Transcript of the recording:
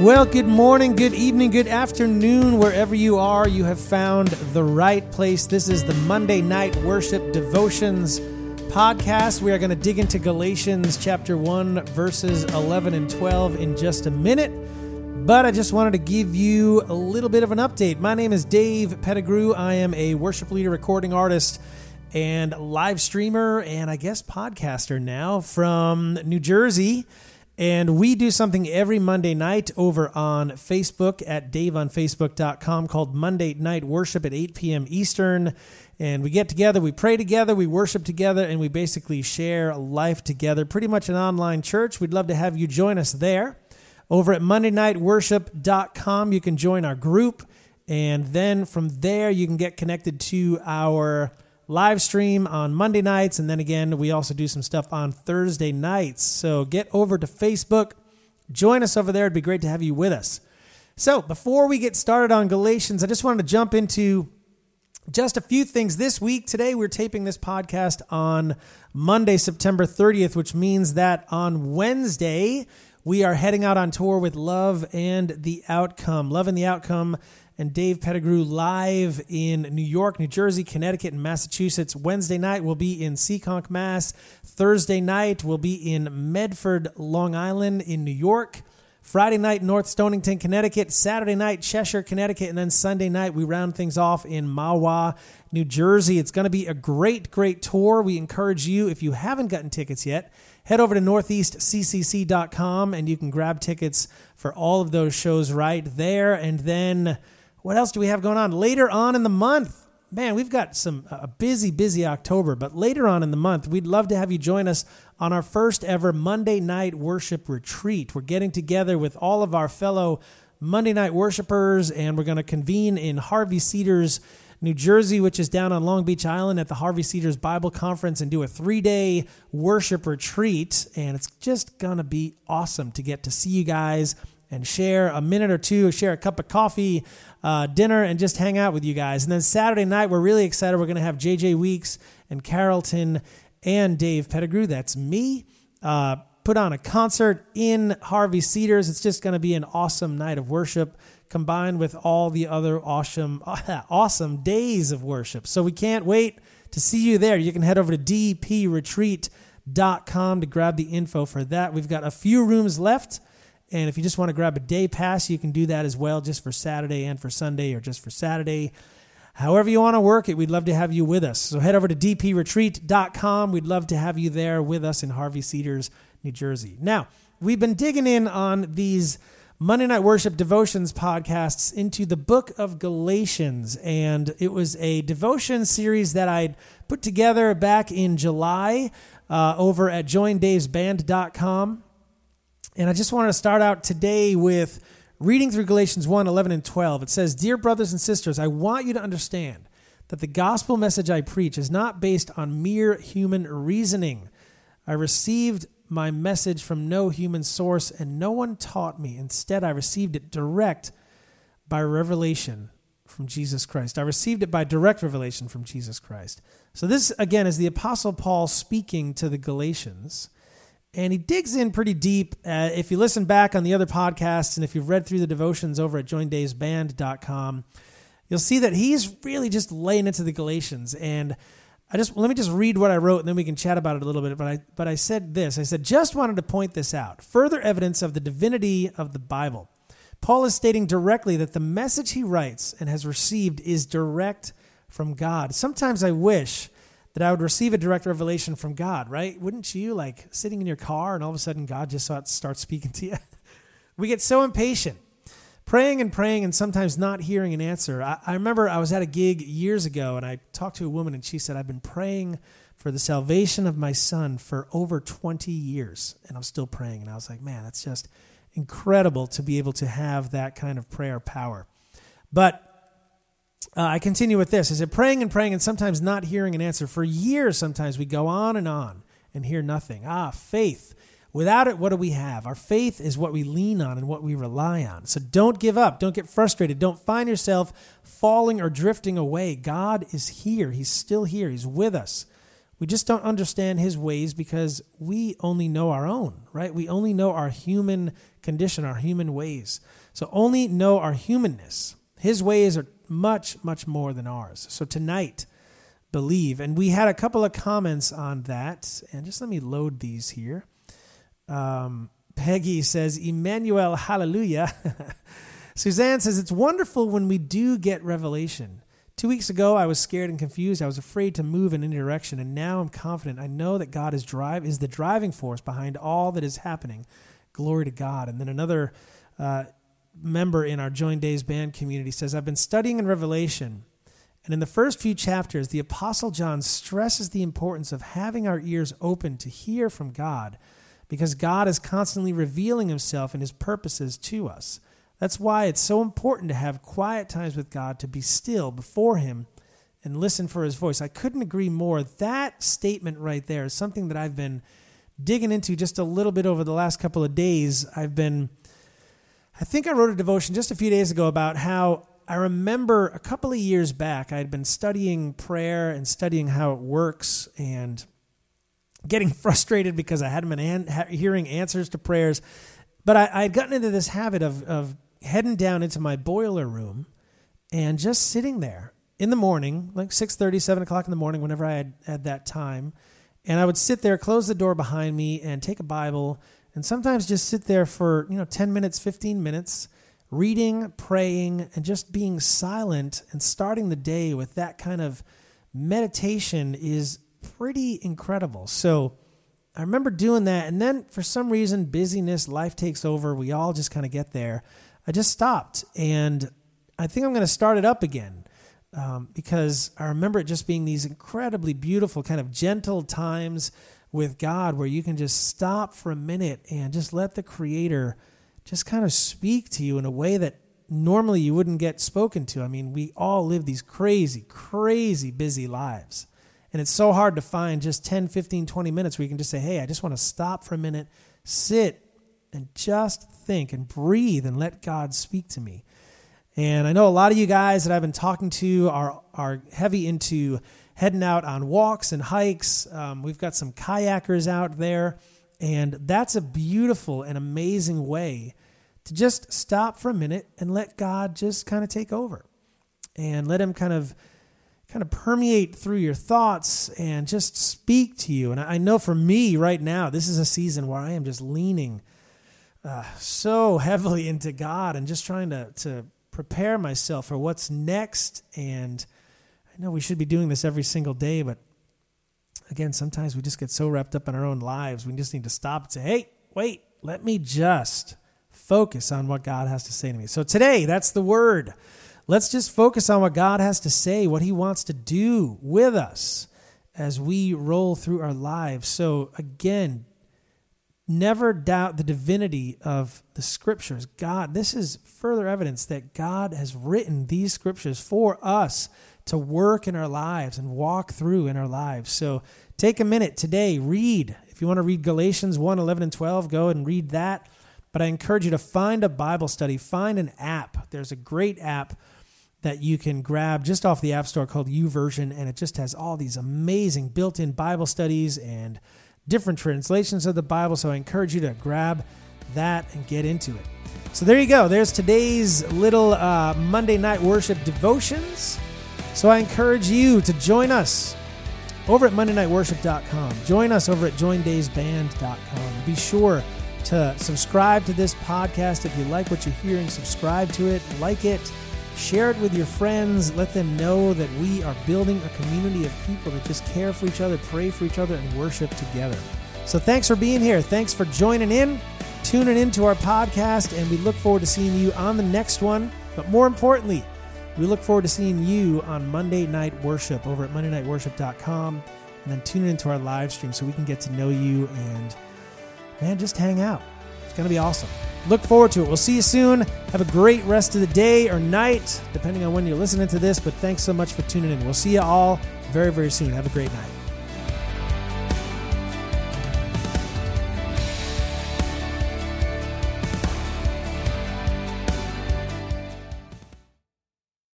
Well, good morning, good evening, good afternoon, wherever you are. You have found the right place. This is the Monday Night Worship Devotions podcast. We are going to dig into Galatians chapter 1, verses 11 and 12 in just a minute. But I just wanted to give you a little bit of an update. My name is Dave Pettigrew. I am a worship leader, recording artist, and live streamer, and I guess podcaster now from New Jersey. And we do something every Monday night over on Facebook at daveonfacebook.com called Monday Night Worship at 8 p.m. Eastern. And we get together, we pray together, we worship together, and we basically share life together. Pretty much an online church. We'd love to have you join us there. Over at MondayNightWorship.com, you can join our group. And then from there, you can get connected to our live stream on Monday nights. And then again, we also do some stuff on Thursday nights. So get over to Facebook, join us over there. It'd be great to have you with us. So before we get started on Galatians, I just wanted to jump into just a few things this week. Today, we're taping this podcast on Monday, September 30th, which means that on Wednesday, we are heading out on tour with Love and the Outcome. Love and the Outcome and Dave Pettigrew live in New York, New Jersey, Connecticut, and Massachusetts. Wednesday night will be in Seekonk, Mass. Thursday night will be in Medford, Long Island, in New York. Friday night, North Stonington, Connecticut. Saturday night, Cheshire, Connecticut. And then Sunday night, we round things off in Mahwah, New Jersey. It's going to be a great, great tour. We encourage you, if you haven't gotten tickets yet, head over to northeastccc.com and you can grab tickets for all of those shows right there. And then what else do we have going on? Later on in the month, man, we've got some a busy, busy October, but later on in the month, we'd love to have you join us on our first ever Monday night worship retreat. We're getting together with all of our fellow Monday night worshipers, and we're going to convene in Harvey Cedars, New Jersey, which is down on Long Beach Island at the Harvey Cedars Bible Conference, and do a three day worship retreat. And it's just going to be awesome to get to see you guys and share a minute or two, share a cup of coffee, uh, dinner, and just hang out with you guys. And then Saturday night, we're really excited. We're going to have JJ Weeks and Carrollton and Dave Pettigrew. That's me. Uh, put on a concert in Harvey Cedars. It's just going to be an awesome night of worship combined with all the other awesome, awesome days of worship. So we can't wait to see you there. You can head over to dpretreat.com to grab the info for that. We've got a few rooms left. And if you just want to grab a day pass, you can do that as well, just for Saturday and for Sunday, or just for Saturday. However, you want to work it, we'd love to have you with us. So head over to dpretreat.com. We'd love to have you there with us in Harvey Cedars, New Jersey. Now, we've been digging in on these Monday Night Worship Devotions podcasts into the book of Galatians. And it was a devotion series that I'd put together back in July uh, over at joindavesband.com. And I just wanted to start out today with reading through Galatians 1 11 and 12. It says, Dear brothers and sisters, I want you to understand that the gospel message I preach is not based on mere human reasoning. I received my message from no human source, and no one taught me. Instead, I received it direct by revelation from Jesus Christ. I received it by direct revelation from Jesus Christ. So, this again is the Apostle Paul speaking to the Galatians and he digs in pretty deep. Uh, if you listen back on the other podcasts and if you've read through the devotions over at joindavesband.com, you'll see that he's really just laying into the Galatians. And I just let me just read what I wrote and then we can chat about it a little bit. But I but I said this. I said just wanted to point this out. Further evidence of the divinity of the Bible. Paul is stating directly that the message he writes and has received is direct from God. Sometimes I wish that I would receive a direct revelation from God, right? Wouldn't you like sitting in your car and all of a sudden God just starts speaking to you? we get so impatient, praying and praying and sometimes not hearing an answer. I, I remember I was at a gig years ago and I talked to a woman and she said, I've been praying for the salvation of my son for over 20 years and I'm still praying. And I was like, man, that's just incredible to be able to have that kind of prayer power. But uh, I continue with this. I said, praying and praying and sometimes not hearing an answer. For years, sometimes we go on and on and hear nothing. Ah, faith. Without it, what do we have? Our faith is what we lean on and what we rely on. So don't give up. Don't get frustrated. Don't find yourself falling or drifting away. God is here. He's still here. He's with us. We just don't understand his ways because we only know our own, right? We only know our human condition, our human ways. So only know our humanness. His ways are much, much more than ours. So tonight, believe. And we had a couple of comments on that. And just let me load these here. Um, Peggy says, Emmanuel, hallelujah. Suzanne says, It's wonderful when we do get revelation. Two weeks ago, I was scared and confused. I was afraid to move in any direction, and now I'm confident. I know that God is drive is the driving force behind all that is happening. Glory to God. And then another uh, member in our Join Daves band community says, "I've been studying in Revelation, and in the first few chapters, the Apostle John stresses the importance of having our ears open to hear from God, because God is constantly revealing Himself and His purposes to us." That's why it's so important to have quiet times with God, to be still before Him and listen for His voice. I couldn't agree more. That statement right there is something that I've been digging into just a little bit over the last couple of days. I've been, I think I wrote a devotion just a few days ago about how I remember a couple of years back, I had been studying prayer and studying how it works and getting frustrated because I hadn't been an- hearing answers to prayers. But I, I had gotten into this habit of, of heading down into my boiler room and just sitting there in the morning, like 6.30, 7 o'clock in the morning, whenever I had, had that time. And I would sit there, close the door behind me, and take a Bible, and sometimes just sit there for, you know, 10 minutes, 15 minutes, reading, praying, and just being silent and starting the day with that kind of meditation is pretty incredible. So I remember doing that, and then for some reason, busyness, life takes over. We all just kind of get there. I just stopped, and I think I'm going to start it up again um, because I remember it just being these incredibly beautiful, kind of gentle times with God where you can just stop for a minute and just let the Creator just kind of speak to you in a way that normally you wouldn't get spoken to. I mean, we all live these crazy, crazy busy lives. And it's so hard to find just 10, 15, 20 minutes where you can just say, hey, I just want to stop for a minute, sit, and just think and breathe and let God speak to me. And I know a lot of you guys that I've been talking to are, are heavy into heading out on walks and hikes. Um, we've got some kayakers out there, and that's a beautiful and amazing way to just stop for a minute and let God just kind of take over and let Him kind of kind of permeate through your thoughts and just speak to you. And I know for me right now, this is a season where I am just leaning uh, so heavily into God and just trying to, to prepare myself for what's next. And I know we should be doing this every single day, but again, sometimes we just get so wrapped up in our own lives. We just need to stop and say, hey, wait, let me just focus on what God has to say to me. So today, that's the word. Let's just focus on what God has to say, what He wants to do with us as we roll through our lives. So, again, never doubt the divinity of the scriptures. God, this is further evidence that God has written these scriptures for us to work in our lives and walk through in our lives. So take a minute today, read. If you want to read Galatians 1 11 and 12, go and read that. But I encourage you to find a Bible study, find an app. There's a great app that you can grab just off the App Store called YouVersion, and it just has all these amazing built in Bible studies and different translations of the Bible. So I encourage you to grab that and get into it. So there you go. There's today's little uh, Monday night worship devotions. So I encourage you to join us over at MondayNightWorship.com. Join us over at JoinDavesBand.com. Be sure to subscribe to this podcast if you like what you're hearing. Subscribe to it, like it, share it with your friends. Let them know that we are building a community of people that just care for each other, pray for each other, and worship together. So thanks for being here. Thanks for joining in, tuning into our podcast, and we look forward to seeing you on the next one. But more importantly, we look forward to seeing you on Monday Night Worship over at MondayNightWorship.com and then tune into our live stream so we can get to know you and, man, just hang out. Going to be awesome. Look forward to it. We'll see you soon. Have a great rest of the day or night, depending on when you're listening to this. But thanks so much for tuning in. We'll see you all very, very soon. Have a great night.